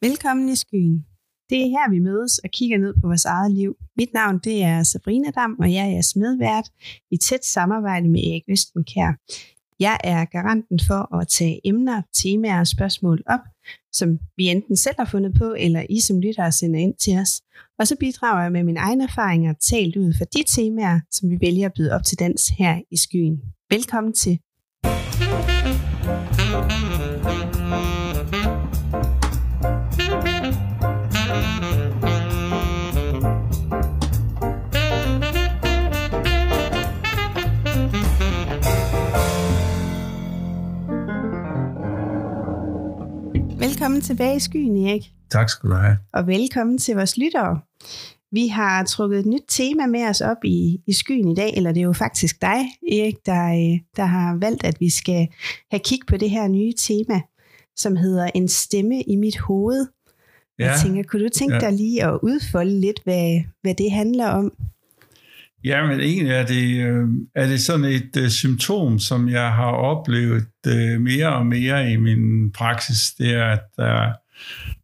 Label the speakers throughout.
Speaker 1: Velkommen i skyen. Det er her, vi mødes og kigger ned på vores eget liv. Mit navn det er Sabrina Dam, og jeg er jeres medvært i tæt samarbejde med Erik Østenkær. Jeg er garanten for at tage emner, temaer og spørgsmål op, som vi enten selv har fundet på, eller I som lyttere sender ind til os. Og så bidrager jeg med mine egne erfaringer talt ud for de temaer, som vi vælger at byde op til dans her i skyen. Velkommen til. Velkommen tilbage i skyen, Erik.
Speaker 2: Tak skal du have.
Speaker 1: Og velkommen til vores lyttere. Vi har trukket et nyt tema med os op i, i skyen i dag, eller det er jo faktisk dig, Erik, der, øh, der har valgt, at vi skal have kig på det her nye tema, som hedder En stemme i mit hoved. Ja. Jeg tænker, kunne du tænke ja. dig lige at udfolde lidt, hvad, hvad det handler om?
Speaker 2: Ja, men egentlig er det, øh, er det sådan et uh, symptom, som jeg har oplevet uh, mere og mere i min praksis. Det er, at der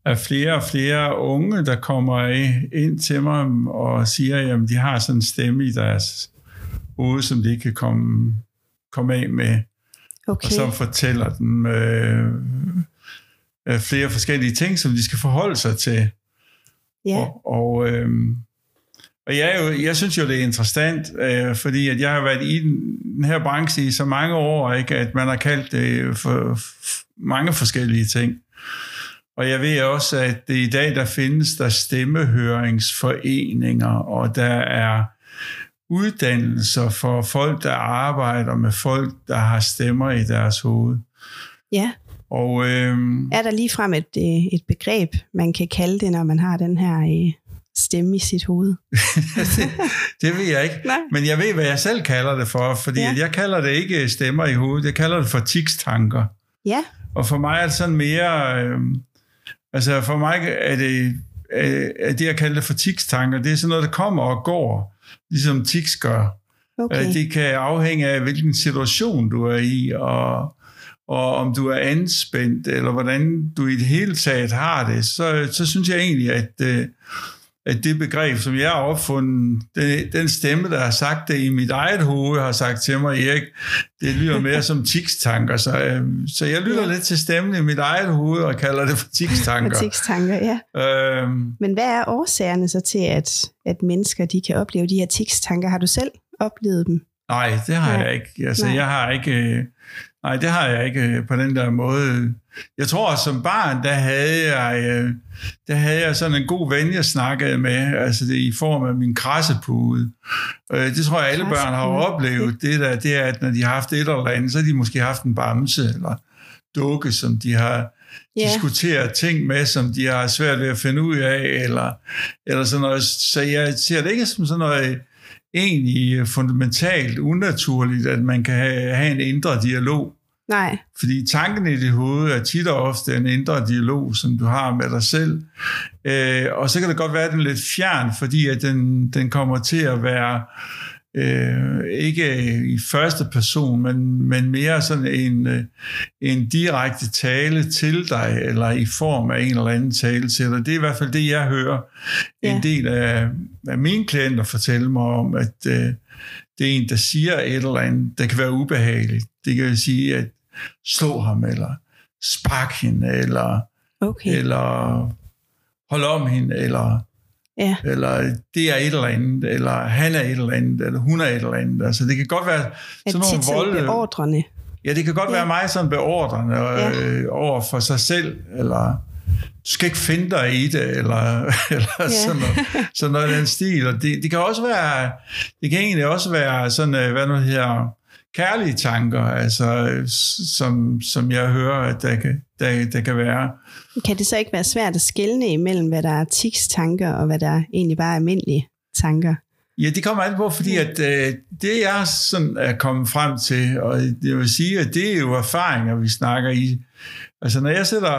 Speaker 2: er flere og flere unge, der kommer ind til mig og siger, at de har sådan en stemme i deres hoved, som de ikke kan komme, komme af med. Okay. Og som fortæller dem uh, flere forskellige ting, som de skal forholde sig til. Ja. Og, og øh, og jeg, er jo, jeg synes jo, det er interessant, øh, fordi at jeg har været i den, den her branche i så mange år, ikke, at man har kaldt det for, for mange forskellige ting. Og jeg ved også, at det i dag, der findes der stemmehøringsforeninger, og der er uddannelser for folk, der arbejder med folk, der har stemmer i deres hoved.
Speaker 1: Ja. Og, øhm, er der lige frem et, øh, et begreb, man kan kalde det, når man har den her øh, stemme i sit hoved?
Speaker 2: det, det ved jeg ikke. Nej. Men jeg ved, hvad jeg selv kalder det for, fordi ja. jeg kalder det ikke stemmer i hovedet, jeg kalder det for tikstanker.
Speaker 1: Ja.
Speaker 2: Og for mig er det sådan mere... Øh, altså for mig er det, er det, jeg kalder det for tikstanker, det er sådan noget, der kommer og går, ligesom tiks gør. Okay. Øh, det kan afhænge af, hvilken situation du er i, og, og om du er anspændt, eller hvordan du i det hele taget har det, så, så synes jeg egentlig, øh, at det begreb, som jeg har opfundet, den, den stemme, der har sagt det i mit eget hoved, har sagt til mig, Erik, det lyder mere som tikstanker. Så, øh, så jeg lytter lidt til stemmen i mit eget hoved og kalder det for tikstanker.
Speaker 1: For tikstanker, ja. Øhm, Men hvad er årsagerne så til, at, at mennesker de kan opleve de her tikstanker? Har du selv oplevet dem?
Speaker 2: Nej, det har Nej. jeg ikke. Altså, Nej. jeg har ikke... Øh, nej, det har jeg ikke øh, på den der måde. Jeg tror, som barn, der havde jeg, øh, der havde jeg sådan en god ven, jeg snakkede med, altså det i form af min krassepude. Det tror jeg, alle børn har oplevet. Det, der, det er, at når de har haft et eller andet, så har de måske haft en bamse eller dukke, som de har yeah. diskuteret ting med, som de har svært ved at finde ud af, eller, eller sådan noget. Så jeg ser det ikke som sådan noget egentlig fundamentalt unaturligt, at man kan have, have en indre dialog.
Speaker 1: Nej.
Speaker 2: Fordi tanken i dit hoved er tit og ofte en indre dialog, som du har med dig selv. Øh, og så kan det godt være, at den er lidt fjern, fordi at den, den kommer til at være øh, ikke i første person, men, men mere sådan en, øh, en direkte tale til dig, eller i form af en eller anden tale til dig. Det er i hvert fald det, jeg hører ja. en del af, af mine klienter fortælle mig om, at øh, det er en, der siger et eller andet, der kan være ubehageligt. Det kan sige, at slå ham, eller spark hende, eller, okay. eller hold om hende, eller Ja. Eller det er et eller andet, eller han er et eller andet, eller hun er et eller andet. Altså det kan godt være
Speaker 1: sådan nogle volde... beordrende.
Speaker 2: Ja, det kan godt ja. være mig sådan beordrende ja. øh, over for sig selv, eller du skal ikke finde dig i det, eller, eller ja. sådan, noget, sådan noget den stil. Og det, det kan også være, det kan egentlig også være sådan, øh, hvad nu her, kærlige tanker, altså, som, som jeg hører, at der kan, der, der kan være.
Speaker 1: Kan det så ikke være svært at skelne imellem, hvad der er tiks tanker, og hvad der egentlig bare er almindelige tanker?
Speaker 2: Ja, det kommer an på, fordi at øh, det jeg sådan er kommet frem til, og jeg vil sige, at det er jo erfaringer, vi snakker i. Altså når jeg sidder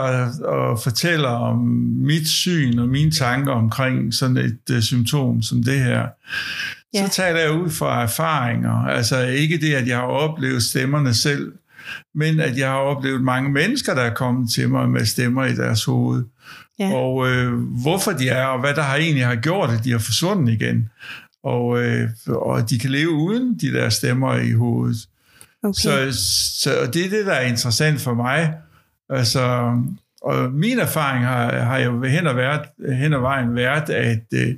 Speaker 2: og, fortæller om mit syn og mine tanker omkring sådan et uh, symptom som det her, ja. så taler jeg ud fra erfaringer. Altså ikke det, at jeg har oplevet stemmerne selv, men at jeg har oplevet mange mennesker, der er kommet til mig med stemmer i deres hoved. Ja. Og øh, hvorfor de er, og hvad der har egentlig har gjort, at de har forsvundet igen. Og, øh, og de kan leve uden de der stemmer i hovedet. Okay. Så, så og det er det, der er interessant for mig. Altså, og min erfaring har, har jo hen ad, været, hen ad vejen været, at øh,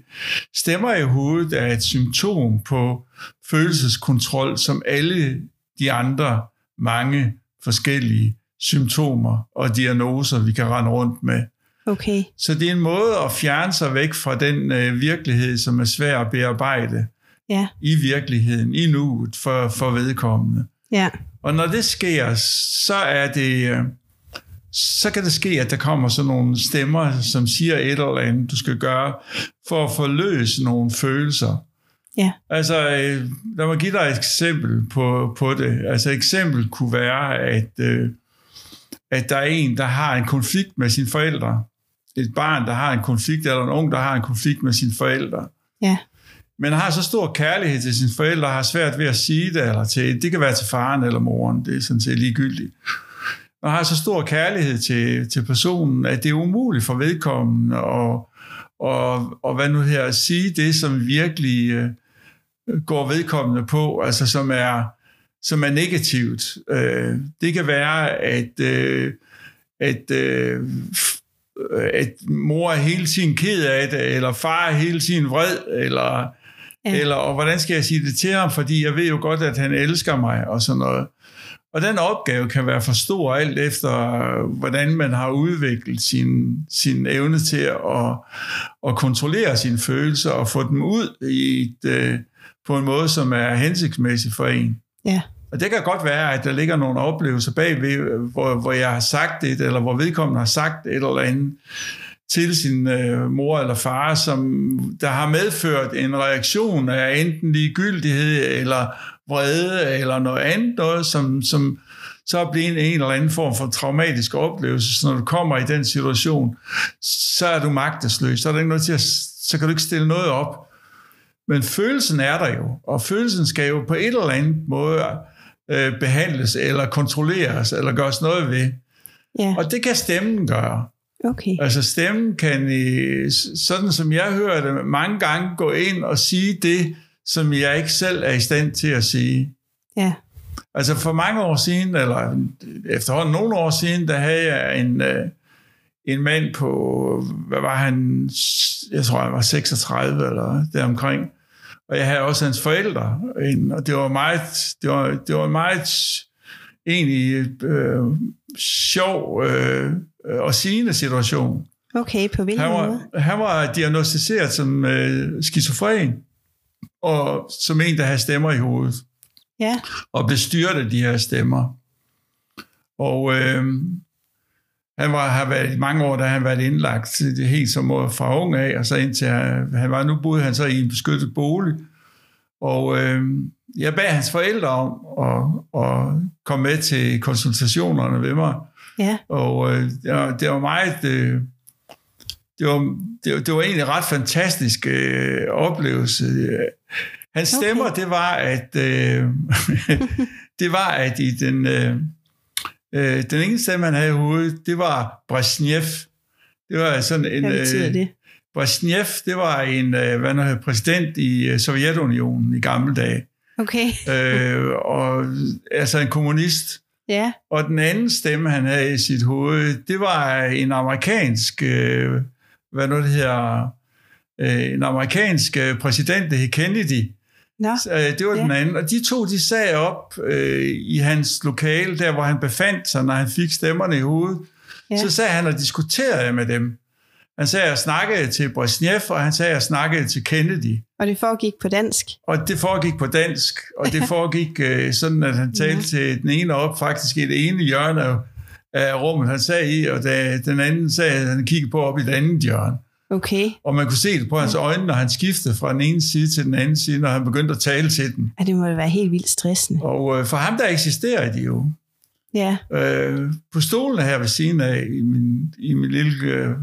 Speaker 2: stemmer i hovedet er et symptom på følelseskontrol, som alle de andre mange forskellige symptomer og diagnoser, vi kan rende rundt med.
Speaker 1: Okay.
Speaker 2: Så det er en måde at fjerne sig væk fra den øh, virkelighed, som er svær at bearbejde
Speaker 1: ja.
Speaker 2: i virkeligheden, i nuet for, for vedkommende.
Speaker 1: Ja.
Speaker 2: Og når det sker, så er det... Øh, så kan det ske, at der kommer sådan nogle stemmer, som siger et eller andet, du skal gøre, for at forløse nogle følelser.
Speaker 1: Ja.
Speaker 2: Altså, øh, lad mig give dig et eksempel på, på det. Altså, et eksempel kunne være, at, øh, at der er en, der har en konflikt med sine forældre. Et barn, der har en konflikt, eller en ung, der har en konflikt med sine forældre.
Speaker 1: Ja.
Speaker 2: Men har så stor kærlighed til sine forældre, har svært ved at sige det, eller til, det kan være til faren eller moren, det er sådan set ligegyldigt og har så stor kærlighed til, til personen, at det er umuligt for vedkommende at, og, og hvad nu her, at sige det, som virkelig øh, går vedkommende på, altså som er, som er negativt. Øh, det kan være, at, øh, at, øh, at mor er hele tiden ked af det, eller far er hele tiden vred, eller, ja. eller og hvordan skal jeg sige det til ham, fordi jeg ved jo godt, at han elsker mig, og sådan noget. Og den opgave kan være for stor alt efter, hvordan man har udviklet sin, sin evne til at, at kontrollere sine følelser og få dem ud i et, øh, på en måde, som er hensigtsmæssig for en.
Speaker 1: Ja.
Speaker 2: Og det kan godt være, at der ligger nogle oplevelser bagved, hvor, hvor jeg har sagt det, eller hvor vedkommende har sagt et eller andet til sin øh, mor eller far, som der har medført en reaktion af enten ligegyldighed eller vrede eller noget andet, noget, som, som så er blevet en eller anden form for traumatisk oplevelse. Så når du kommer i den situation, så er du magtesløs. Så, er der ikke noget til at, så kan du ikke stille noget op. Men følelsen er der jo, og følelsen skal jo på et eller andet måde øh, behandles, eller kontrolleres, eller gøres noget ved.
Speaker 1: Ja.
Speaker 2: Og det kan stemmen gøre.
Speaker 1: Okay.
Speaker 2: Altså stemmen kan, sådan som jeg hører det, mange gange gå ind og sige det, som jeg ikke selv er i stand til at sige.
Speaker 1: Ja.
Speaker 2: Altså for mange år siden, eller efterhånden nogle år siden, der havde jeg en, øh, en mand på, hvad var han, jeg tror han var 36 eller deromkring, og jeg havde også hans forældre, og det var meget, det var, det var meget egentlig øh, sjov øh, og sigende situation.
Speaker 1: Okay, på hvilken
Speaker 2: han var,
Speaker 1: måde?
Speaker 2: Han var diagnostiseret som øh, skizofren og som en, der har stemmer i hovedet.
Speaker 1: Ja.
Speaker 2: Og blev styret af de her stemmer. Og øh, han var, har været i mange år, da han været indlagt helt som fra ung af, og så indtil han, han var, nu boede han så i en beskyttet bolig. Og øh, jeg bad hans forældre om at, at komme med til konsultationerne ved mig.
Speaker 1: Ja.
Speaker 2: Og øh, det, var, det var meget... Øh, det var, det, det var egentlig ret fantastisk øh, oplevelse. Hans stemmer, okay. det var, at øh, det var, at i den, øh, øh, den ene stemme, han havde i hovedet, det var Brezhnev. Det var sådan en...
Speaker 1: Hvad betyder det?
Speaker 2: Brezhnev, det var en øh, hvad nu, præsident i øh, Sovjetunionen i gamle dage.
Speaker 1: Okay.
Speaker 2: øh, og altså en kommunist.
Speaker 1: Ja.
Speaker 2: Og den anden stemme, han havde i sit hoved, det var en amerikansk øh, hvad nu det hedder, øh, en amerikansk øh, præsident, der hed Kennedy.
Speaker 1: Nå,
Speaker 2: øh, det var ja. den anden. Og de to, de sagde op øh, i hans lokale, der hvor han befandt sig, når han fik stemmerne i hovedet. Ja. Så sagde han og diskuterede med dem. Han sagde, at jeg snakkede til Brezhnev, og han sagde, at jeg snakkede til Kennedy.
Speaker 1: Og det foregik på dansk?
Speaker 2: Og det foregik på dansk, og det foregik øh, sådan, at han talte ja. til den ene op, faktisk i det ene hjørne af af rummet, han sad i, og da den anden at han kiggede på op i det andet hjørne.
Speaker 1: Okay.
Speaker 2: Og man kunne se det på hans øjne, når han skiftede fra den ene side til den anden side, når han begyndte at tale til den.
Speaker 1: Ja, det må være helt vildt stressende.
Speaker 2: Og øh, for ham, der eksisterer de jo.
Speaker 1: Ja.
Speaker 2: Øh, på stolen her ved siden af, i min, i min lille øh,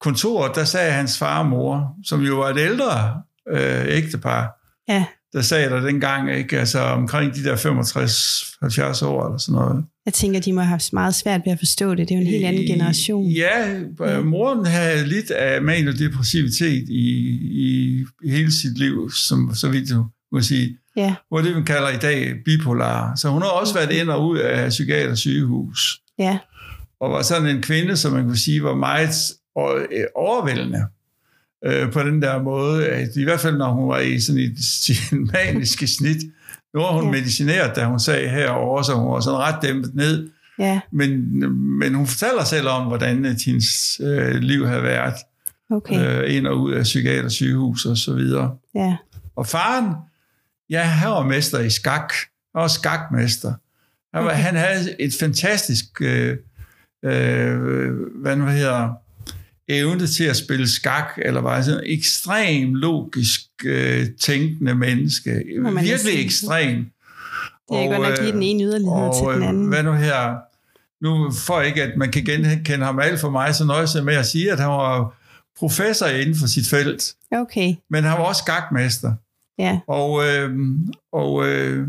Speaker 2: kontor, der sagde hans far og mor, som jo var et ældre øh, ægtepar,
Speaker 1: ja.
Speaker 2: der sagde der dengang, ikke? Altså omkring de der 65-70 år eller sådan noget.
Speaker 1: Jeg tænker, de må have haft meget svært ved at forstå det. Det er jo en helt anden generation.
Speaker 2: Ja, moren havde lidt af maniodepressivitet i, i, i hele sit liv, som så vidt du må sige.
Speaker 1: Ja.
Speaker 2: Hvor det, man kalder i dag bipolar. Så hun har også været ind og ud af psykiater sygehus.
Speaker 1: Ja.
Speaker 2: Og var sådan en kvinde, som man kunne sige, var meget overvældende øh, på den der måde, at i hvert fald når hun var i sådan et maniske snit, nu har hun ja. medicineret, da hun sagde herover, så hun var sådan ret dæmpet ned.
Speaker 1: Ja.
Speaker 2: Men, men hun fortæller selv om, hvordan at hendes øh, liv har været
Speaker 1: Okay.
Speaker 2: øh, ind og ud af psykiater, sygehus og så videre.
Speaker 1: Ja.
Speaker 2: Og faren, ja, han var mester i skak. Han var skakmester. Han, var,
Speaker 1: Okay.
Speaker 2: han havde et fantastisk, øh, øh, hvad nu hedder, evne til at spille skak, eller var sådan en ekstrem logisk øh, tænkende menneske. Virkelig
Speaker 1: sige.
Speaker 2: ekstrem.
Speaker 1: Det er godt nok lige den ene yderlighed
Speaker 2: og,
Speaker 1: til den
Speaker 2: øh,
Speaker 1: anden.
Speaker 2: Hvad nu her? Nu for ikke, at man kan genkende ham alt for mig, så nøjes jeg med at sige, at han var professor inden for sit felt.
Speaker 1: Okay.
Speaker 2: Men han var også skakmester.
Speaker 1: Ja.
Speaker 2: Og, øh, og øh,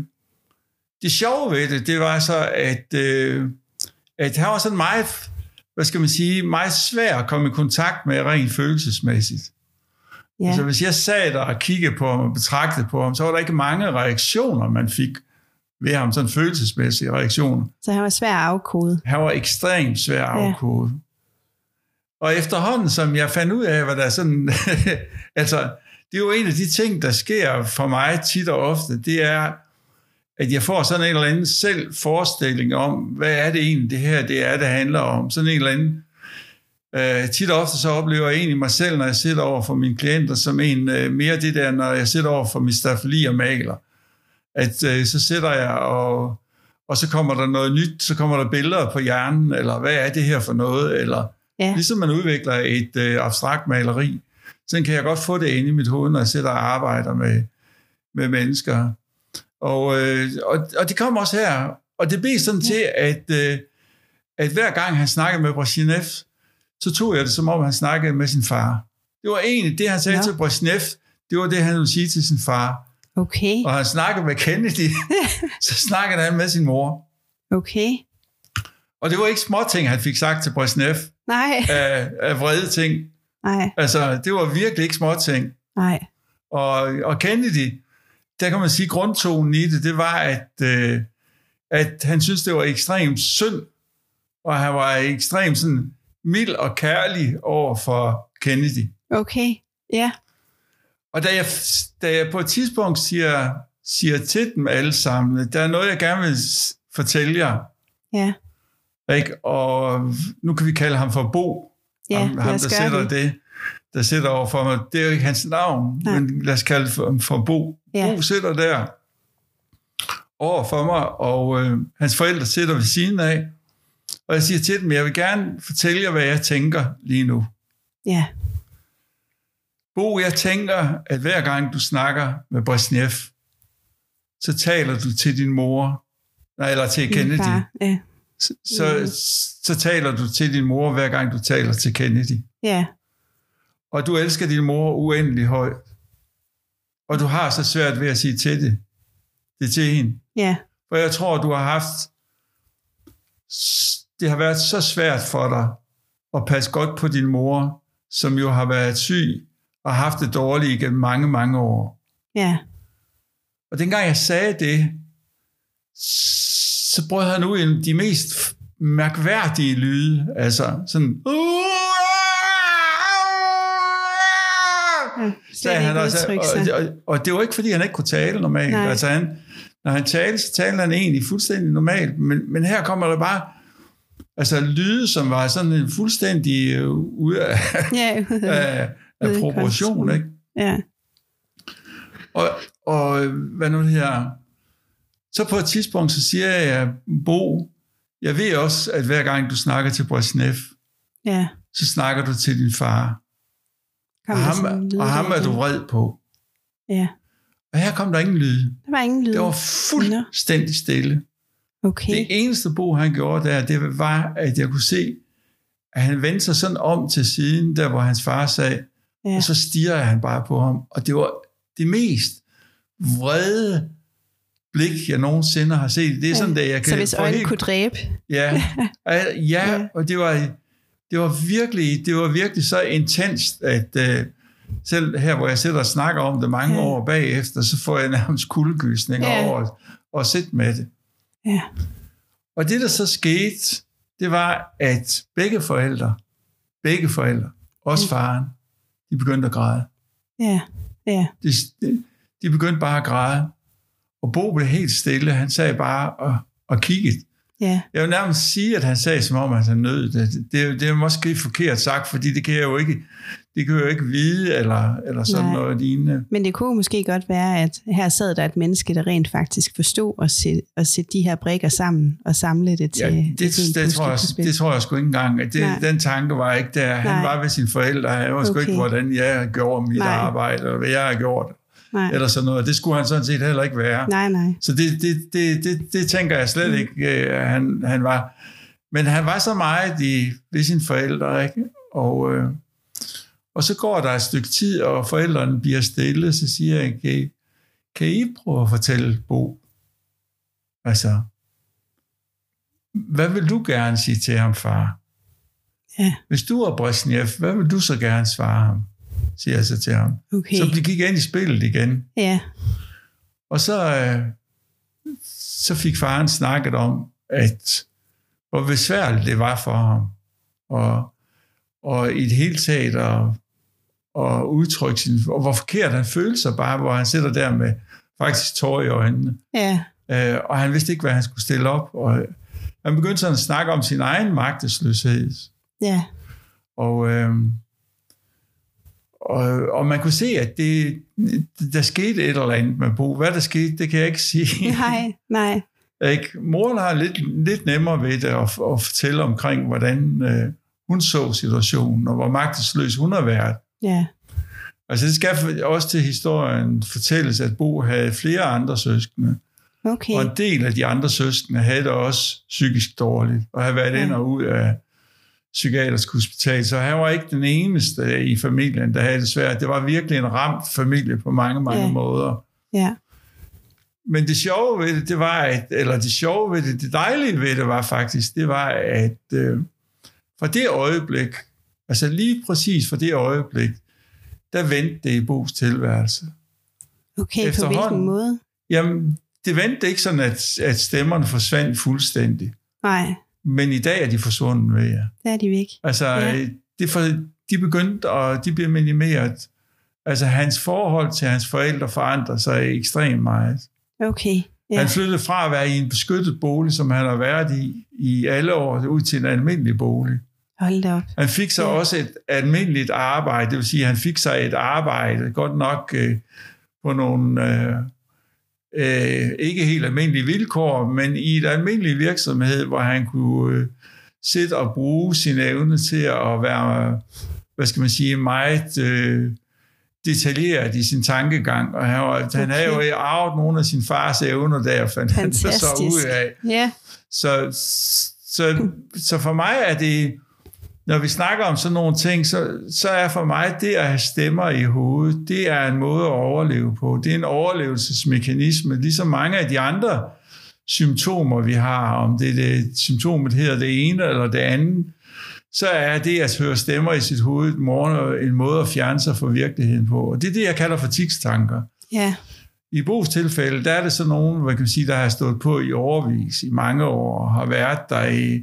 Speaker 2: det sjove ved det, det var så, at, øh, at han var sådan meget, hvad skal man sige, meget svær at komme i kontakt med rent følelsesmæssigt. Ja.
Speaker 1: Ja.
Speaker 2: Altså hvis jeg sad der og kiggede på ham og betragtede på ham, så var der ikke mange reaktioner, man fik ved ham, sådan følelsesmæssige reaktioner.
Speaker 1: Så han var svær at afkode.
Speaker 2: Han var ekstremt svær at
Speaker 1: Ja.
Speaker 2: afkode. Og efterhånden, som jeg fandt ud af, hvad der er sådan... altså, det er jo en af de ting, der sker for mig tit og ofte, det er, at jeg får sådan en eller anden selv forestilling om, hvad er det egentlig, det her det er, det handler om. Sådan en eller anden... Uh, tit og ofte så oplever jeg egentlig mig selv, når jeg sidder over for mine klienter, som en uh, mere det der, når jeg sidder over for min stafeli og maler. At uh, så sidder jeg og, og så kommer der noget nyt, så kommer der billeder på hjernen, eller hvad er det her for noget, eller
Speaker 1: Ja.
Speaker 2: Ligesom man udvikler et øh, abstrakt maleri, så kan jeg godt få det inde i mit hoved, når jeg sidder og arbejder med, med mennesker. Og, øh, og, og det kom også her. Og det blev sådan til, at, øh, at hver gang han snakkede med Brezhnev, så tog jeg det som om, han snakkede med sin far. Det var egentlig det, han sagde
Speaker 1: Nå.
Speaker 2: til Brezhnev, det var det, han ville sige til sin far.
Speaker 1: Okay.
Speaker 2: Og han snakkede med Kennedy, så snakkede han med sin mor.
Speaker 1: Okay.
Speaker 2: Og det var ikke små ting, han fik sagt til Brezhnev
Speaker 1: Nej.
Speaker 2: af, af vrede ting.
Speaker 1: Nej.
Speaker 2: Altså, det var virkelig ikke små ting.
Speaker 1: Nej.
Speaker 2: Og, og Kennedy, der kan man sige, grundtonen i det, det var, at, øh, at han synes, det var ekstremt synd, og han var ekstremt sådan mild og kærlig over for Kennedy.
Speaker 1: Okay. Ja.
Speaker 2: Og da jeg, da jeg på et tidspunkt siger, siger til dem alle sammen, der er noget, jeg gerne vil fortælle jer,
Speaker 1: Ja.
Speaker 2: ikke? og nu kan vi kalde ham for Bo,
Speaker 1: Ja,
Speaker 2: ham, ham der sætter
Speaker 1: det.
Speaker 2: det, der sætter over for mig. Det er jo ikke hans navn,
Speaker 1: Nej.
Speaker 2: men lad os kalde for, for Bo.
Speaker 1: Ja.
Speaker 2: Bo sidder der over for mig, og øh, hans forældre sidder ved siden af. Og jeg siger til dem, jeg vil gerne fortælle jer, hvad jeg tænker lige nu.
Speaker 1: Ja.
Speaker 2: Bo, jeg tænker, at hver gang du snakker med Brezhnev, så taler du til din mor, nej, eller til Kennedy.
Speaker 1: far. Ja.
Speaker 2: Så, så, så taler du til din mor, hver gang du taler til Kennedy.
Speaker 1: Ja.
Speaker 2: Og du elsker din mor uendelig højt. Og du har så svært ved at sige til det. Det til hende.
Speaker 1: Ja.
Speaker 2: For jeg tror, du har haft... Det har været så svært for dig at passe godt på din mor, som jo har været syg og haft det dårligt igennem mange, mange år.
Speaker 1: Ja.
Speaker 2: Og dengang jeg sagde det, så brød han ud i de mest mærkværdige lyde. Altså sådan...
Speaker 1: ja.
Speaker 2: Sagde han også. Og, og, og det var ikke, fordi han ikke kunne tale normalt.
Speaker 1: Nej.
Speaker 2: Altså han, når han talte, så talte han egentlig fuldstændig normalt. Men, men her kommer der bare altså lyde, som var sådan en fuldstændig øh, ude af,
Speaker 1: Ja.
Speaker 2: af, af proportion. Ikke?
Speaker 1: ja.
Speaker 2: Og, og øh, hvad nu det her? Så på et tidspunkt, så siger jeg, Bo, jeg ved også, at hver gang du snakker til Brezhnev,
Speaker 1: Ja.
Speaker 2: så snakker du til din far.
Speaker 1: Kom
Speaker 2: Og
Speaker 1: der
Speaker 2: ham, og ham
Speaker 1: der
Speaker 2: er du vred på.
Speaker 1: Ja.
Speaker 2: Og her kom der ingen lyd.
Speaker 1: Der var ingen lyd.
Speaker 2: Det var fuldstændig stille.
Speaker 1: Okay.
Speaker 2: Det eneste Bo, han gjorde der, det var, at jeg kunne se, at han vendte sig sådan om til siden, der hvor hans far sad,
Speaker 1: Ja.
Speaker 2: og så stirrede han bare på ham. Og det var det mest vrede blik, jeg nogensinde har set. Det er sådan, at jeg kan
Speaker 1: Så hvis øjnene
Speaker 2: helt-
Speaker 1: kunne dræbe.
Speaker 2: Ja, ja,
Speaker 1: Ja.
Speaker 2: og det var, det var virkelig, det var virkelig så intenst, at uh, selv her, hvor jeg sidder og snakker om det mange
Speaker 1: Ja.
Speaker 2: år bagefter, så får jeg nærmest kuldegysninger
Speaker 1: Ja.
Speaker 2: over at, at sidde med det.
Speaker 1: Ja.
Speaker 2: Og det, der så skete, det var, at begge forældre, begge forældre, også faren, de begyndte at græde.
Speaker 1: Ja. Ja.
Speaker 2: De, de, begyndte bare at græde. Og Bo blev helt stille. Han sad bare og, og kiggede.
Speaker 1: Ja.
Speaker 2: Jeg vil nærmest sige, at han sagde, som om at han nød det. Det, er- det er måske forkert sagt, fordi det kan jeg jo ikke, det kan jeg jo ikke vide, eller, eller sådan
Speaker 1: Nej.
Speaker 2: noget lignende.
Speaker 1: Men det kunne måske godt være, at her sad der et menneske, der rent faktisk forstod at sætte, at sætte de her brikker sammen og samle det til,
Speaker 2: Ja, det,
Speaker 1: til
Speaker 2: det, tror jeg, det tror jeg sgu ikke engang. at Det,
Speaker 1: Nej.
Speaker 2: den tanke var ikke der. Han
Speaker 1: Nej.
Speaker 2: var ved sine forældre. Han var sgu
Speaker 1: Okay.
Speaker 2: ikke, hvordan jeg gjorde mit
Speaker 1: Nej.
Speaker 2: arbejde, og hvad jeg har gjort,
Speaker 1: Nej.
Speaker 2: eller sådan noget. Det skulle han sådan set heller ikke være.
Speaker 1: nej, nej.
Speaker 2: Så det, det, det, det, det tænker jeg slet
Speaker 1: Mm.
Speaker 2: ikke, øh, han, han var. Men han var så meget i, ved sine forældre, ikke? Og, øh, og så går der et stykke tid, og forældrene bliver stille, så siger jeg, kan I, kan I prøve at fortælle Bo? Altså, hvad vil du gerne sige til ham, far?
Speaker 1: Ja.
Speaker 2: Hvis du er Brezhnev, hvad vil du så gerne svare ham? Siger jeg så til ham.
Speaker 1: Okay.
Speaker 2: Så de gik ind i spillet igen.
Speaker 1: Ja.
Speaker 2: Og så, øh, så fik faren snakket om, at hvor besværligt det var for ham. Og, og i det hele taget at, at udtrykke sin... Og hvor forkert han følte sig bare, hvor han sidder der med faktisk tårer i øjnene.
Speaker 1: Ja.
Speaker 2: Øh, og han vidste ikke, hvad han skulle stille op. Og han begyndte sådan at snakke om sin egen magtesløshed.
Speaker 1: Ja.
Speaker 2: Og, øh, og, og man kunne se, at det, der skete et eller andet med Bo. Hvad der skete, det kan jeg ikke sige.
Speaker 1: Nej, nej.
Speaker 2: Ikke? Moren har lidt, lidt nemmere ved det at, at fortælle omkring, hvordan øh, hun så situationen, og hvor magtesløs hun har været.
Speaker 1: Ja.
Speaker 2: Altså det skal også til historien fortælles, at Bo havde flere andre søskende,
Speaker 1: Okay.
Speaker 2: og en del af de andre søskende havde det også psykisk dårligt, og havde været
Speaker 1: Ja.
Speaker 2: ind og ud af psykiatrisk hospital, så han var ikke den eneste i familien, der havde det svært. Det var virkelig en ramt familie på mange, mange
Speaker 1: Ja.
Speaker 2: måder.
Speaker 1: Ja.
Speaker 2: Men det sjove ved det, det var, at, eller det sjove ved det, det dejlige ved det var faktisk, det var, at øh, fra det øjeblik, altså lige præcis fra det øjeblik, der vendte det i Bos tilværelse.
Speaker 1: Okay, på hvilken måde?
Speaker 2: Jamen, det vendte ikke sådan, at, at stemmerne forsvandt fuldstændig.
Speaker 1: Nej,
Speaker 2: Men i dag er de forsvundet ved jer.
Speaker 1: der er de væk.
Speaker 2: Altså,
Speaker 1: Ja.
Speaker 2: ja. de, for, de begyndte, og de bliver minimeret. Altså, hans forhold til hans forældre forandrer sig ekstremt meget.
Speaker 1: Okay.
Speaker 2: Ja. Han flyttede fra at være i en beskyttet bolig, som han har været i i alle år, ud til en almindelig bolig.
Speaker 1: Hold da op.
Speaker 2: Han fik så
Speaker 1: Ja.
Speaker 2: også et almindeligt arbejde, det vil sige, han fik sig et arbejde, godt nok øh, på nogle øh, øh, ikke helt almindelige vilkår, men i et almindeligt virksomhed, hvor han kunne øh, sidde og bruge sin evne til at være, hvad skal man sige, meget øh, detaljeret i sin tankegang. Og han, var, okay. han havde jo arvet nogle af sin fars evner der, fandt han så
Speaker 1: Fantastisk.
Speaker 2: ud af.
Speaker 1: Ja.
Speaker 2: Så, så, så for mig er det, når vi snakker om sådan nogle ting, så, så er for mig det at have stemmer i hovedet, det er en måde at overleve på. Det er en overlevelsesmekanisme, ligesom mange af de andre symptomer, vi har, om det, det symptomet hedder det ene eller det andet, så er det at høre stemmer i sit hoved morgen en måde at fjerne sig fra virkeligheden på. Og det er det, jeg kalder for tikstanker.
Speaker 1: Ja.
Speaker 2: I Bos tilfælde, der er det så nogen, hvad kan man sige, der har stået på i overvis, i mange år, og har været der i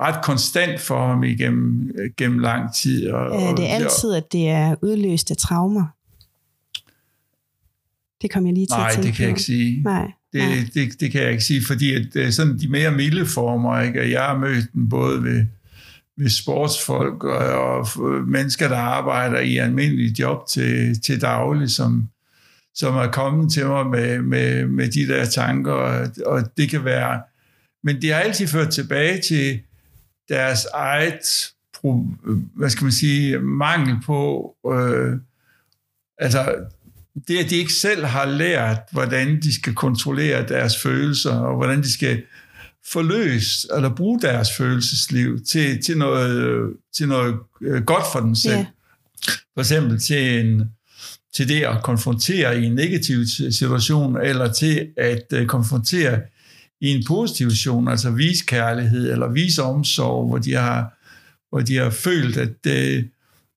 Speaker 2: ret konstant for ham igennem gennem lang tid. Og,
Speaker 1: Er det altid, at det er udløst af traumer? Det kom jeg lige til
Speaker 2: Nej,
Speaker 1: at tænke
Speaker 2: det kan jeg
Speaker 1: på.
Speaker 2: ikke sige.
Speaker 1: Nej.
Speaker 2: Det,
Speaker 1: Nej.
Speaker 2: det, det kan jeg ikke sige, fordi at, øh, sådan de mere milde former, ikke? og jeg har mødt dem både ved, ved sportsfolk og, og mennesker, der arbejder i almindelige job til, til daglig, som, som er kommet til mig med, med, med de der tanker, og, og det kan være... Men de har altid ført tilbage til deres eget, hvad skal man sige, mangel på... Øh, altså, det, at de ikke selv har lært, hvordan de skal kontrollere deres følelser, og hvordan de skal forløse, eller bruge deres følelsesliv til, til, noget, til noget øh, godt for dem selv.
Speaker 1: Ja.
Speaker 2: For eksempel til en, til det at konfrontere i en negativ situation, eller til at uh, konfrontere i en positiv situation, altså vise kærlighed eller vise omsorg, hvor de har, hvor de har følt, at, uh,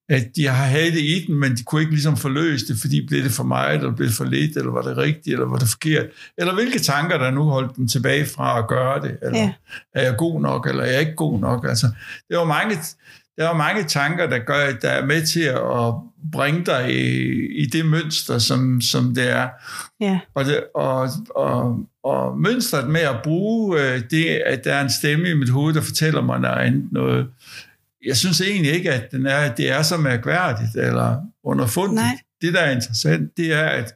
Speaker 2: at de har haft det i den, men de kunne ikke ligesom forløse det, fordi blev det for meget, eller blev det for lidt, eller var det rigtigt, eller var det forkert, eller hvilke tanker, der nu holdt dem tilbage fra at gøre det, eller ja. er jeg god nok, eller er jeg ikke god nok, altså det var mange, der er mange tanker, der, gør, der er med til at bringe dig i, i det mønster, som, som det er.
Speaker 1: Ja.
Speaker 2: Og, det, og, og, og mønstret med at bruge øh, det, at der er en stemme i mit hoved, der fortæller mig noget andet noget. Jeg synes egentlig ikke, at den er, det er så mærkværdigt eller underfundigt. Nej. Det, der er interessant, det er, at,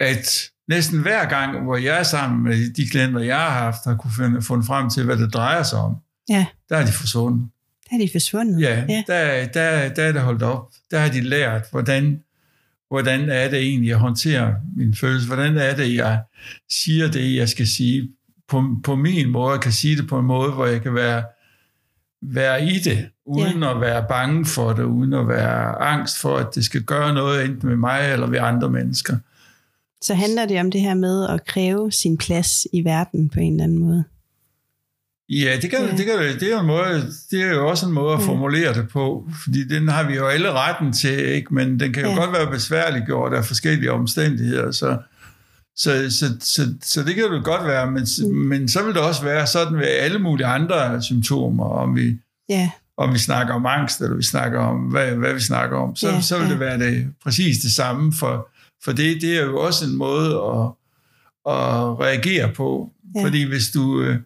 Speaker 2: at næsten hver gang, hvor jeg er sammen med de klienter, jeg har haft, har kunne finde, fundet frem til, hvad det drejer sig om,
Speaker 1: Ja.
Speaker 2: Der er de forsvundet.
Speaker 1: Der er de forsvundet?
Speaker 2: Ja, ja. Der, der, der er det holdt op. Der har de lært, hvordan, hvordan er det egentlig, jeg håndterer min følelse. Hvordan er det, jeg siger det, jeg skal sige på, på min måde. Jeg kan sige det på en måde, hvor jeg kan være, være i det, uden ja. at være bange for det, uden at være angst for, at det skal gøre noget enten med mig eller ved andre mennesker.
Speaker 1: Så handler det om det her med at kræve sin plads i verden på en eller anden måde?
Speaker 2: Ja, det, kan, ja. Det, kan, det, er jo en måde, det er jo også en måde at formulere det på, fordi den har vi jo alle retten til, ikke? men den kan jo ja. godt være besværliggjort af forskellige omstændigheder, så, så, så, så, så det kan jo godt være, men, mm. men så vil det også være sådan ved alle mulige andre symptomer, om vi,
Speaker 1: ja.
Speaker 2: om vi snakker om angst, eller vi snakker om, hvad, hvad vi snakker om, så, ja, så vil ja. det være det, præcis det samme, for, for det, det er jo også en måde at, at reagere på, ja. fordi hvis du... Øh,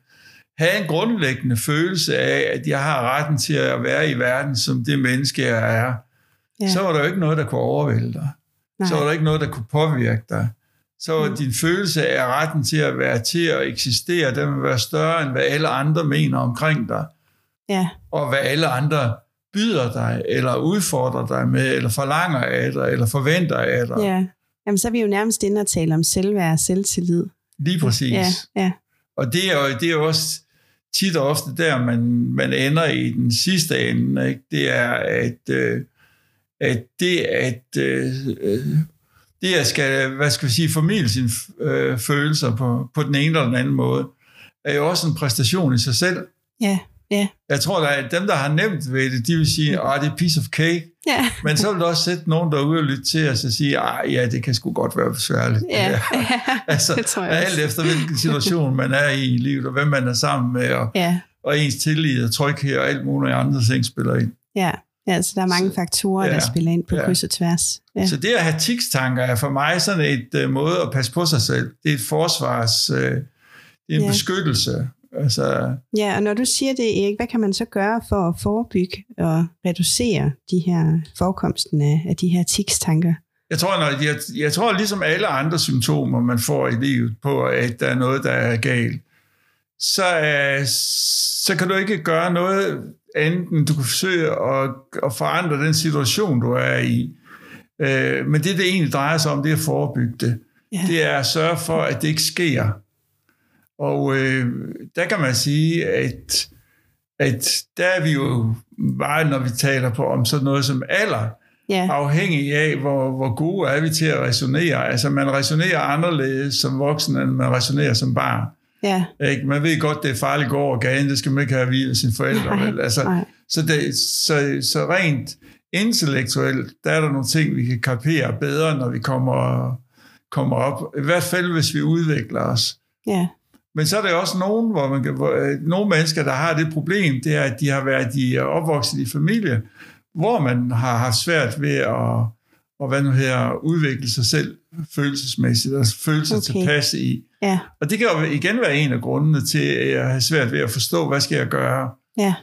Speaker 2: have en grundlæggende følelse af, at jeg har retten til at være i verden som det menneske, jeg er, ja. så var der jo ikke noget, der kunne overvælde dig. Nej. Så var der ikke noget, der kunne påvirke dig. Så var mm. din følelse af retten til at være til at eksistere, den vil være større, end hvad alle andre mener omkring dig.
Speaker 1: Ja.
Speaker 2: Og hvad alle andre byder dig, eller udfordrer dig med, eller forlanger af dig, eller forventer af dig.
Speaker 1: Ja. Jamen, så er vi jo nærmest inde og tale om selvværd og selvtillid.
Speaker 2: Lige præcis.
Speaker 1: Ja, ja.
Speaker 2: Og det er jo, det er også tit og ofte der, man, man ender i den sidste ende. Ikke? Det er, at, øh, at det, at øh, det at skal, hvad skal vi sige, formidle sine øh, følelser på, på den ene eller den anden måde, er jo også en præstation i sig selv.
Speaker 1: Ja. Ja.
Speaker 2: Jeg tror, at dem, der har nemt ved det, de vil sige, at det er piece of cake.
Speaker 1: Ja.
Speaker 2: Men så vil der også sætte nogen derude og lytte til os og sige, at ja, det kan sgu godt være besværligt.
Speaker 1: Ja. ja.
Speaker 2: altså, det tror jeg alt også. efter hvilken situation man er i i livet, og hvem man er sammen med, og,
Speaker 1: ja.
Speaker 2: og ens tillid og tryghed og alt muligt andre ting spiller ind.
Speaker 1: Ja. Ja, så der er mange faktorer, ja, der spiller ind på ja. kryds og tværs.
Speaker 2: Ja. Så det at have tikstanker er for mig sådan et uh, måde at passe på sig selv. Det er et forsvars... Uh, det er en ja. beskyttelse. Altså,
Speaker 1: ja, og når du siger det, Erik, hvad kan man så gøre for at forebygge og reducere de her forekomsten af, af de her tikstanker?
Speaker 2: Jeg tror, når, jeg, jeg tror, ligesom alle andre symptomer, man får i livet på, at der er noget, der er galt, så, uh, så kan du ikke gøre noget andet, end du kan forsøge at, at forandre den situation, du er i. Uh, men det, det egentlig drejer sig om, det er at forebygge det. Ja. Det er at sørge for, at det ikke sker. Og øh, der kan man sige, at, at der er vi jo bare, når vi taler på om sådan noget som alder,
Speaker 1: ja.
Speaker 2: afhængig af, hvor, hvor gode er vi til at resonere. Altså man resonerer anderledes som voksen, end man resonerer som barn.
Speaker 1: Ja.
Speaker 2: Ikke? Man ved godt, det er farligt at gå over gaden, det skal man ikke have af sine forældre. Nej, vel? Altså, nej. Så, det, så, så rent intellektuelt, der er der nogle ting, vi kan kapere bedre, når vi kommer, kommer op. I hvert fald, hvis vi udvikler os.
Speaker 1: Ja.
Speaker 2: Men så er der også nogen, hvor man kan, hvor, øh, nogle mennesker, der har det problem, det er, at de har været de er opvokset i familie, hvor man har haft svært ved at, og hvad nu her, udvikle sig selv følelsesmæssigt, og føle sig okay. tilpas i.
Speaker 1: Ja.
Speaker 2: Og det kan jo igen være en af grundene til, at jeg har svært ved at forstå, hvad skal jeg gøre.
Speaker 1: Ja.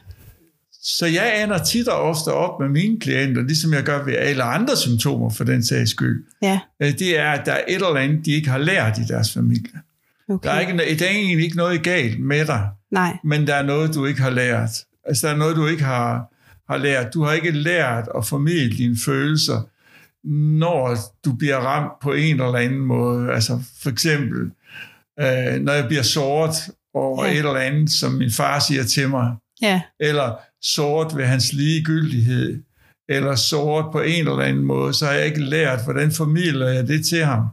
Speaker 2: Så jeg ender tit og ofte op med mine klienter, ligesom jeg gør ved alle andre symptomer for den sags skyld.
Speaker 1: Ja.
Speaker 2: Øh, det er, at der er et eller andet, de ikke har lært i deres familie. Okay. Der, er ikke, der er egentlig ikke noget galt med dig,
Speaker 1: Nej.
Speaker 2: men der er noget, du ikke har lært. Altså, der er noget, du ikke har, har lært. Du har ikke lært at formidle dine følelser, når du bliver ramt på en eller anden måde. Altså, for eksempel, øh, når jeg bliver såret over ja. et eller andet, som min far siger til mig,
Speaker 1: ja.
Speaker 2: eller såret ved hans ligegyldighed, eller såret på en eller anden måde, så har jeg ikke lært, hvordan formidler jeg det til ham.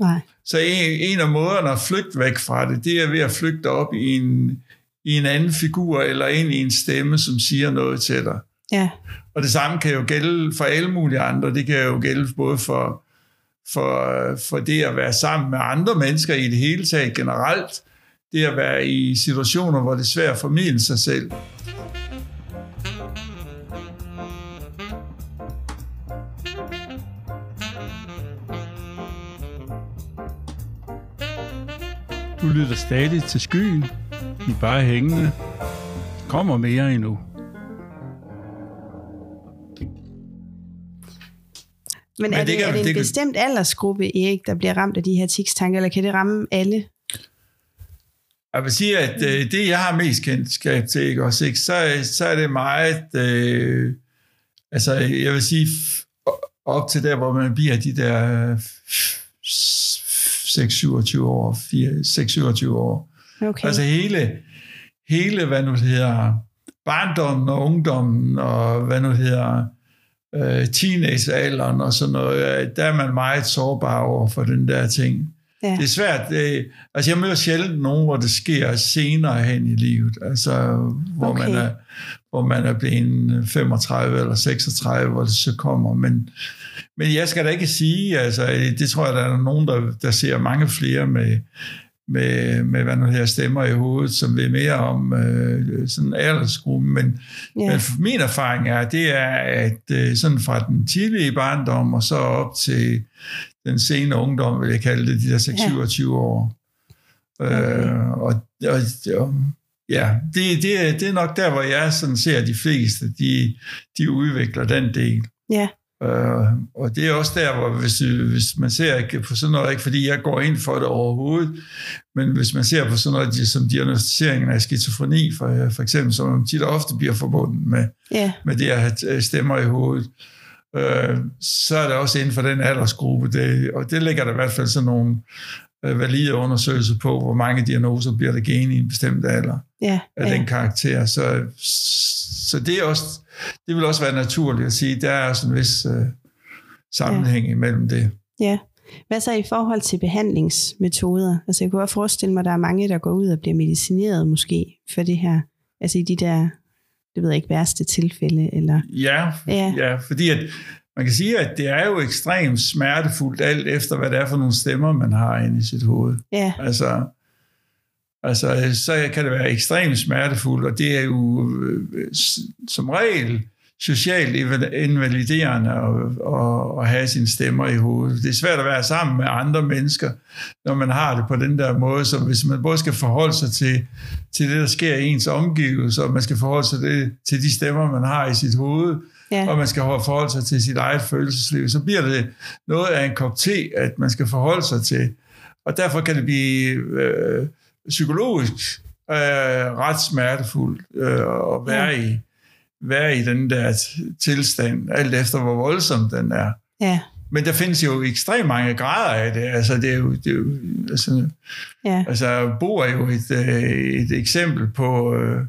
Speaker 1: Nej.
Speaker 2: Så en, en af måderne at flygte væk fra det, det er ved at flygte op i en, i en anden figur, eller ind i en stemme, som siger noget til dig.
Speaker 1: Ja.
Speaker 2: Og det samme kan jo gælde for alle mulige andre. Det kan jo gælde både for, for, for det at være sammen med andre mennesker i det hele taget generelt. Det at være i situationer, hvor det er svært at formidle sig selv. Du lytter stadig til skyen. I er bare hængende. Kommer mere endnu.
Speaker 1: Men,
Speaker 2: Men
Speaker 1: er
Speaker 2: det
Speaker 1: det,
Speaker 2: kan-
Speaker 1: er det en
Speaker 2: det
Speaker 1: bestemt aldersgruppe, Erik, der bliver ramt af de her tikstanker, eller kan det ramme alle?
Speaker 2: Jeg vil sige, at øh, det, jeg har mest kendskab til, ikke, også, ikke, så, så er det meget... Øh, altså, jeg vil sige, op til der, hvor man bliver de der 6-27 år, 6-27 år.
Speaker 1: Okay.
Speaker 2: Altså hele, hele, hvad nu det hedder, barndommen og ungdommen, og hvad nu det hedder, øh, teenagealderen og sådan noget, øh, der er man meget sårbar over for den der ting.
Speaker 1: ja.
Speaker 2: Det er svært. Det, altså, jeg møder sjældent nogen, hvor det sker senere hen i livet. Altså, hvor,
Speaker 1: Okay.
Speaker 2: man, er, hvor man er blevet 35 eller 36, hvor det så kommer. Men, men jeg skal da ikke sige, altså, det tror jeg, der er nogen, der, der ser mange flere med, med, med hvad nu her stemmer i hovedet, som ved mere om øh, sådan en aldersgruppe. Men,
Speaker 1: ja.
Speaker 2: men min erfaring er, det er, at øh, sådan fra den tidlige barndom og så op til den sene ungdom, vil jeg kalde det, de der 26 år.
Speaker 1: Okay.
Speaker 2: Øh, og, og, og ja, det, det, er- det er nok der, hvor jeg sådan ser de fleste, de, de udvikler den del.
Speaker 1: ja.
Speaker 2: Øh, og det er også der, hvor hvis, hvis man ser på sådan noget, ikke fordi jeg går ind for det overhovedet, men hvis man ser på sådan noget som diagnostiseringen af skizofreni, for, for eksempel, som tit ofte bliver forbundet med,
Speaker 1: Ja.
Speaker 2: med det at have øh, stemmer i hovedet, øh, så er det også inden for den aldersgruppe, det, og det ligger der i hvert fald sådan nogle øh, valide undersøgelser på, hvor mange diagnoser bliver der gen i en bestemt alder
Speaker 1: Ja.
Speaker 2: af
Speaker 1: ja.
Speaker 2: den karakter. Så, så det, er også, det vil også være naturligt at sige, der er sådan en vis øh, sammenhæng imellem det.
Speaker 1: Ja. Hvad så i forhold til behandlingsmetoder? Altså jeg kunne godt forestille mig, at der er mange, der går ud og bliver medicineret måske for det her. Altså i de der, det ved jeg ikke, værste tilfælde, eller...
Speaker 2: Ja,
Speaker 1: Ja.
Speaker 2: ja. ja fordi at, man kan sige, at det er jo ekstremt smertefuldt, alt efter hvad det er for nogle stemmer, man har inde i sit hoved.
Speaker 1: Ja,
Speaker 2: Altså, altså så kan det være ekstremt smertefuldt, og det er jo øh, som regel socialt invaliderende at, at, at have sine stemmer i hovedet. Det er svært at være sammen med andre mennesker, når man har det på den der måde, så hvis man både skal forholde sig til, til det, der sker i ens omgivelser, og man skal forholde sig det, til de stemmer, man har i sit hoved,
Speaker 1: ja,
Speaker 2: og man skal forholde sig til sit eget følelsesliv, så bliver det noget af en kop te, at man skal forholde sig til. Og derfor kan det blive øh, psykologisk øh, ret smertefuldt øh, at være,
Speaker 1: Ja.
Speaker 2: i, være i den der tilstand, alt efter hvor voldsom den er.
Speaker 1: ja,
Speaker 2: Men der findes jo ekstremt mange grader af det. Altså, det er jo, det er jo altså,
Speaker 1: ja,
Speaker 2: Altså, Bo er jo et, øh, et eksempel på, øh,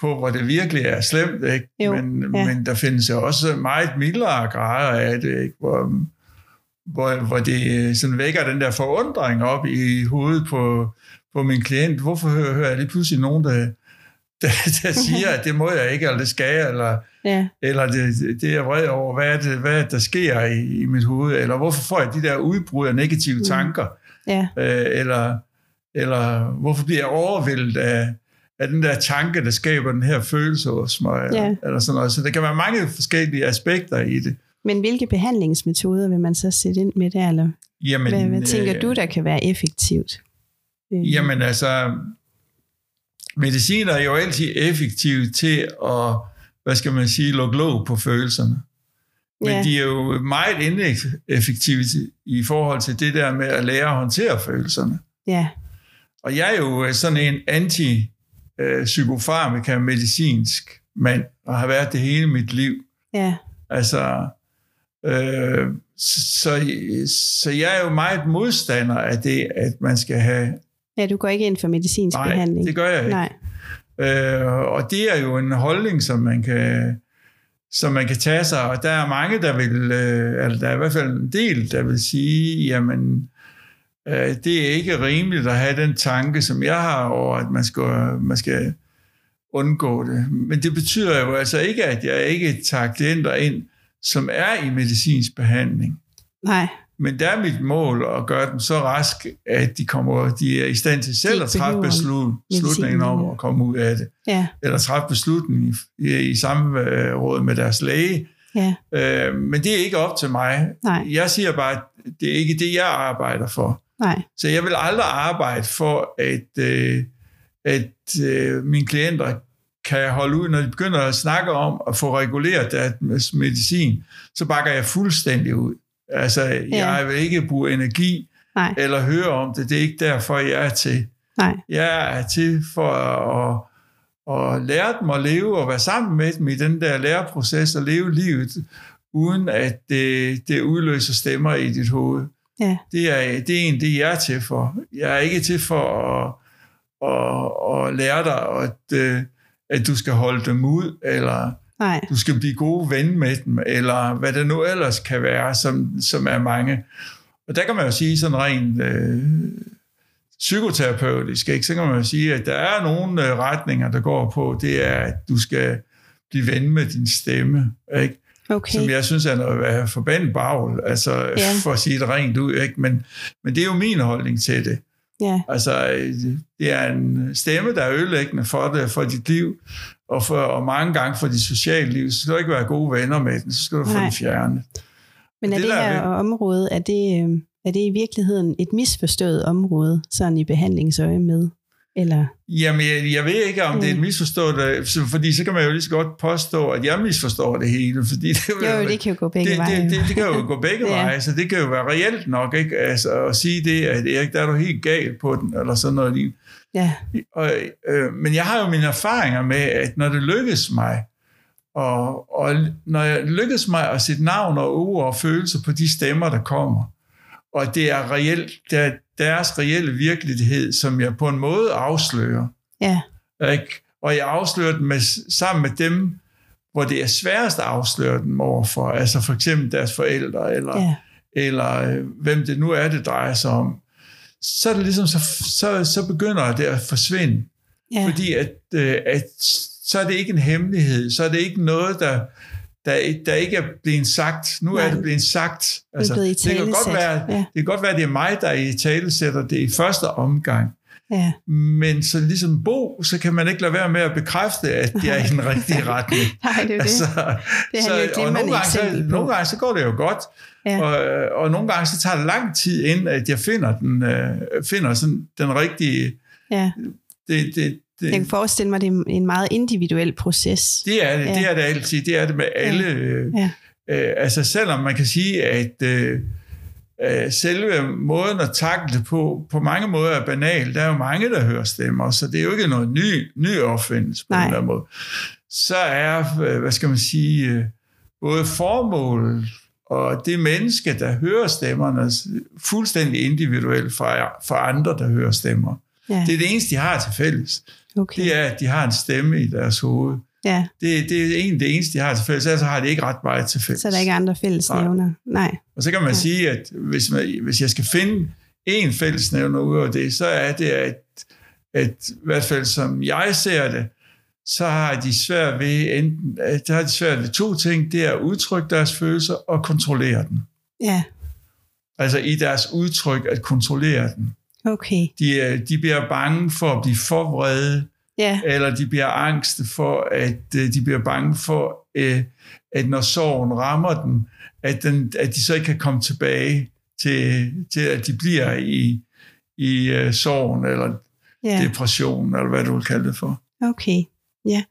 Speaker 2: på, hvor det virkelig er slemt, ikke?
Speaker 1: Jo,
Speaker 2: men,
Speaker 1: ja.
Speaker 2: men der findes jo også meget mildere grader af det, ikke? Hvor, hvor, hvor det sådan vækker den der forundring op i hovedet på, på min klient. Hvorfor hører, hører jeg lige pludselig nogen, der, der, der siger, at det må jeg ikke, eller det skal jeg, eller,
Speaker 1: ja,
Speaker 2: eller det, det er jeg vred over, hvad er det, hvad er der sker i, i mit hoved, eller hvorfor får jeg de der udbrud af negative
Speaker 1: Mm.
Speaker 2: tanker,
Speaker 1: ja,
Speaker 2: øh, eller, eller hvorfor bliver jeg overvældet af, af den der tanke, der skaber den her følelse hos mig, eller,
Speaker 1: Ja.
Speaker 2: eller sådan noget. Så der kan være mange forskellige aspekter i det.
Speaker 1: Men hvilke behandlingsmetoder vil man så sætte ind med der, eller
Speaker 2: Jamen,
Speaker 1: hvad, hvad tænker
Speaker 2: øh,
Speaker 1: du, der kan være effektivt? Øh,
Speaker 2: Jamen altså, medicin er jo altid effektiv til at, hvad skal man sige, lukke låg på følelserne. Men
Speaker 1: Ja.
Speaker 2: de er jo meget ineffektive i forhold til det der med at lære at håndtere følelserne.
Speaker 1: Ja,
Speaker 2: Og jeg er jo øh, sådan en anti-psykofarmaka medicinsk mand, og har været det hele mit liv.
Speaker 1: ja,
Speaker 2: Altså, øh, så, så jeg er jo meget modstander af det, at man skal have...
Speaker 1: ja, du går ikke ind for medicinsk
Speaker 2: Nej,
Speaker 1: behandling?
Speaker 2: det gør jeg ikke.
Speaker 1: Nej,
Speaker 2: Øh, og det er jo en holdning, som man kan som man kan tage sig, og der er mange, der vil, øh, altså der er i hvert fald en del, der vil sige, jamen, øh, det er ikke rimeligt at have den tanke, som jeg har over, at man skal, man skal undgå det. Men det betyder jo altså ikke, at jeg ikke tager klienter ind, som er i medicinsk behandling.
Speaker 1: Nej.
Speaker 2: Men der er mit mål at gøre dem så rask, at de, kommer, de er i stand til selv at træffe beslut, beslutningen om at komme ud af det.
Speaker 1: Ja,
Speaker 2: Eller træffe beslutningen i, i, i samråd med deres læge.
Speaker 1: ja,
Speaker 2: Øh, men det er ikke op til mig.
Speaker 1: Nej.
Speaker 2: Jeg siger bare, at det er ikke det, jeg arbejder for.
Speaker 1: nej,
Speaker 2: Så jeg vil aldrig arbejde for, at, øh, at øh, mine klienter kan holde ud, når de begynder at snakke om at få reguleret deres medicin, så bakker jeg fuldstændig ud. Altså, ja. jeg vil ikke bruge energi
Speaker 1: nej,
Speaker 2: eller høre om det. Det er ikke derfor, jeg er til.
Speaker 1: nej,
Speaker 2: Jeg er til for at, at lære dem at leve og være sammen med dem i den der læreproces og leve livet, uden at det, det udløser stemmer i dit hoved.
Speaker 1: ja,
Speaker 2: Det er, det er en, det jeg er til for. Jeg er ikke til for at, at, at lære dig, at, øh, at du skal holde dem ud, eller
Speaker 1: nej,
Speaker 2: du skal blive gode ven med dem, eller hvad det nu ellers kan være, som, som er mange. Og der kan man jo sige sådan rent øh, psykoterapeutisk, ikke? så kan man jo sige, at der er nogle øh, retninger, der går på, det er, at du skal blive ven med din stemme, ikke?
Speaker 1: okay.
Speaker 2: som jeg synes er noget forbandet bagl, altså
Speaker 1: Ja.
Speaker 2: ja. for at sige det rent ud, ikke? Men, men det er jo min holdning til det.
Speaker 1: Ja,
Speaker 2: Altså, det er en stemme, der er ødelæggende for det, for dit liv, og, for, og mange gange for dit sociale liv. Så skal du ikke være gode venner med den, så skal du få
Speaker 1: Nej.
Speaker 2: den fjernet.
Speaker 1: men er
Speaker 2: det
Speaker 1: det,
Speaker 2: er
Speaker 1: her
Speaker 2: ved-
Speaker 1: område, er det, øh, er det i virkeligheden et misforstået område, sådan i behandlingsøje med? Eller,
Speaker 2: Jamen, jeg, jeg ved ikke, om det er et
Speaker 1: Mm.
Speaker 2: misforstået, øh, fordi så kan man jo lige så godt påstå, at jeg misforstår det hele, fordi det,
Speaker 1: jo,
Speaker 2: jo-
Speaker 1: det kan jo gå begge
Speaker 2: det,
Speaker 1: veje.
Speaker 2: det, det, det kan jo gå begge
Speaker 1: ja.
Speaker 2: veje, så det kan jo være reelt nok, ikke? Altså, at sige det, at Erik, der er du helt gal på den, eller sådan noget lignende.
Speaker 1: Ja,
Speaker 2: Og, øh, men jeg har jo mine erfaringer med, at når det lykkes mig, og, og når jeg lykkes mig at sætte navn og ord og følelser på de stemmer, der kommer, og det er reelt, det er deres reelle virkelighed, som jeg på en måde afslører,
Speaker 1: ja,
Speaker 2: ikke? og jeg afslører dem med, sammen med dem, hvor det er sværest at afsløre dem overfor, altså for eksempel deres forældre, eller,
Speaker 1: ja,
Speaker 2: eller øh, hvem det nu er, det drejer sig om, så, er det ligesom, så, så, så begynder det at forsvinde.
Speaker 1: ja,
Speaker 2: Fordi at, øh, at så er det ikke en hemmelighed, så er det ikke noget, der, der, der ikke er blevet sagt. Nu
Speaker 1: Nej.
Speaker 2: er det blevet sagt. Altså,
Speaker 1: blevet
Speaker 2: det, kan godt være,
Speaker 1: Ja.
Speaker 2: det kan godt være, at det er mig, der i tale sætter det i første omgang.
Speaker 1: ja,
Speaker 2: Men så ligesom Bo, så kan man ikke lade være med at bekræfte, at det er i den rigtige retning.
Speaker 1: nej, det er
Speaker 2: Altså,
Speaker 1: det. Det han jo
Speaker 2: og gange, så, nogle gange så går det jo godt,
Speaker 1: Ja.
Speaker 2: og, og nogle gange så tager det lang tid, inden at jeg finder den, øh, finder sådan den rigtige...
Speaker 1: Ja.
Speaker 2: Det, det, det,
Speaker 1: Jeg kan forestille mig, det er en meget individuel proces.
Speaker 2: Det er det,
Speaker 1: Ja.
Speaker 2: ja. det er det altid. Det er det med alle. Øh,
Speaker 1: Ja.
Speaker 2: øh, altså selvom man kan sige, at øh, øh, selve måden at takle det på, på mange måder er banal. Der er jo mange, der hører stemmer, så det er jo ikke noget ny, ny opfindelse på
Speaker 1: Nej.
Speaker 2: den der måde. Så er, øh, hvad skal man sige, både formålet og det menneske, der hører stemmerne, fuldstændig individuelt fra, fra andre, der hører stemmer.
Speaker 1: Ja,
Speaker 2: Det er det eneste, de har til fælles.
Speaker 1: Okay.
Speaker 2: Det er, at de har en stemme i deres hoved.
Speaker 1: Ja,
Speaker 2: Det, det er egentlig det eneste, de har til fælles, ellers har de ikke ret meget til fælles.
Speaker 1: så er der ikke andre fællesnævner. Nej.
Speaker 2: Og så kan man
Speaker 1: ja.
Speaker 2: sige, at hvis, man, hvis jeg skal finde en fællesnævner ud af det, så er det, at, at i hvert fald som jeg ser det, så har de svært ved, enten, der har de svært ved to ting, det er at udtrykke deres følelser og kontrollere dem.
Speaker 1: Ja,
Speaker 2: Altså i deres udtryk at kontrollere dem.
Speaker 1: Okay.
Speaker 2: De, er- de bliver bange for at blive for vrede,
Speaker 1: Ja,
Speaker 2: eller de bliver angste for, at øh, de bliver bange for, øh, at når sorgen rammer dem, at, den, at de så ikke kan komme tilbage til, til at de bliver i, i sorgen, eller
Speaker 1: ja,
Speaker 2: depression, eller hvad du vil kalde det for.
Speaker 1: okay. Ja.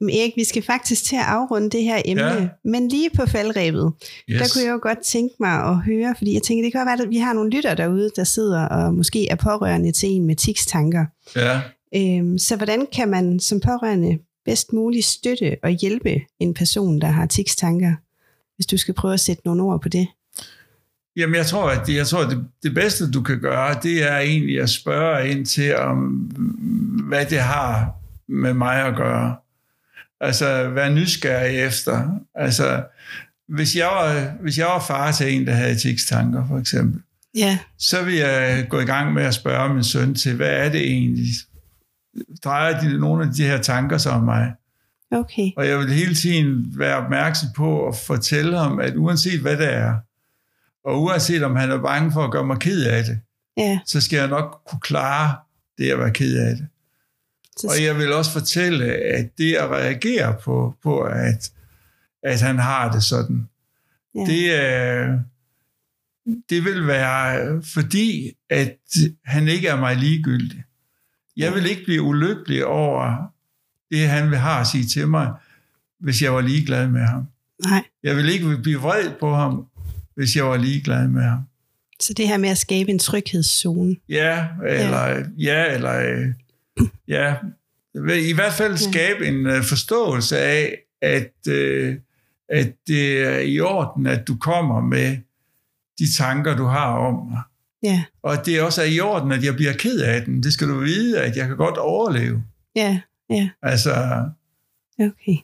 Speaker 1: Men Erik, vi skal faktisk til at afrunde det her emne,
Speaker 2: Ja.
Speaker 1: men lige på faldrebet, yes. der kunne jeg jo godt tænke mig at høre, fordi jeg tænker, det kan være, at vi har nogle lytter derude, der sidder og måske er pårørende til en med tikstanker.
Speaker 2: Ja.
Speaker 1: Øhm, så hvordan kan man som pårørende bedst muligt støtte og hjælpe en person, der har tikstanker, hvis du skal prøve at sætte nogle ord på det?
Speaker 2: Jamen, jeg tror, at det, jeg tror, at det, det bedste, du kan gøre, det er egentlig at spørge ind til, om, hvad det har med mig at gøre. Altså, være nysgerrig efter. Altså, hvis jeg var, hvis jeg var far til en, der havde etikstanker, for eksempel,
Speaker 1: Ja,
Speaker 2: så vil jeg gå i gang med at spørge min søn til, hvad er det egentlig? Drejer de nogle af de her tanker sig om mig?
Speaker 1: okay.
Speaker 2: Og jeg vil hele tiden være opmærksom på at fortælle ham, at uanset hvad det er, og uanset om han er bange for at gøre mig ked af det,
Speaker 1: Ja,
Speaker 2: så skal jeg nok kunne klare det at være ked af det. Og jeg vil også fortælle, at det at reagere på, på at, at han har det sådan,
Speaker 1: ja.
Speaker 2: det, er, det vil være fordi, at han ikke er mig ligegyldig. Jeg vil ikke blive ulykkelig over det, han vil have at sige til mig, hvis jeg var ligeglad med ham.
Speaker 1: Nej.
Speaker 2: Jeg vil ikke blive vred på ham, hvis jeg var ligeglad med ham.
Speaker 1: Så det her med at skabe en tryghedszone.
Speaker 2: Ja, eller ja, ja eller øh, ja. I hvert fald skabe en øh, forståelse af, at, øh, at det er i orden, at du kommer med de tanker, du har om mig.
Speaker 1: Ja,
Speaker 2: Og det også er i orden, at jeg bliver ked af den. Det skal du vide, at jeg kan godt overleve.
Speaker 1: ja, ja.
Speaker 2: Altså,
Speaker 1: Okay.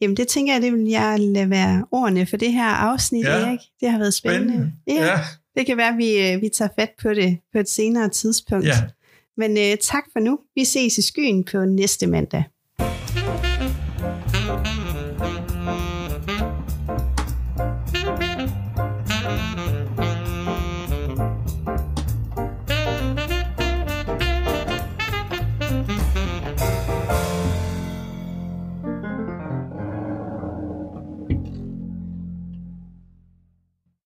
Speaker 1: Jamen det tænker jeg, det vil jeg lade være ordene for det her afsnit,
Speaker 2: Ja.
Speaker 1: Erik. Det har været spændende.
Speaker 2: spændende.
Speaker 1: Ja,
Speaker 2: Ja,
Speaker 1: det kan være, at vi, øh, vi tager fat på det på et senere tidspunkt.
Speaker 2: ja.
Speaker 1: Men øh, tak for nu. Vi ses i skyen på næste mandag.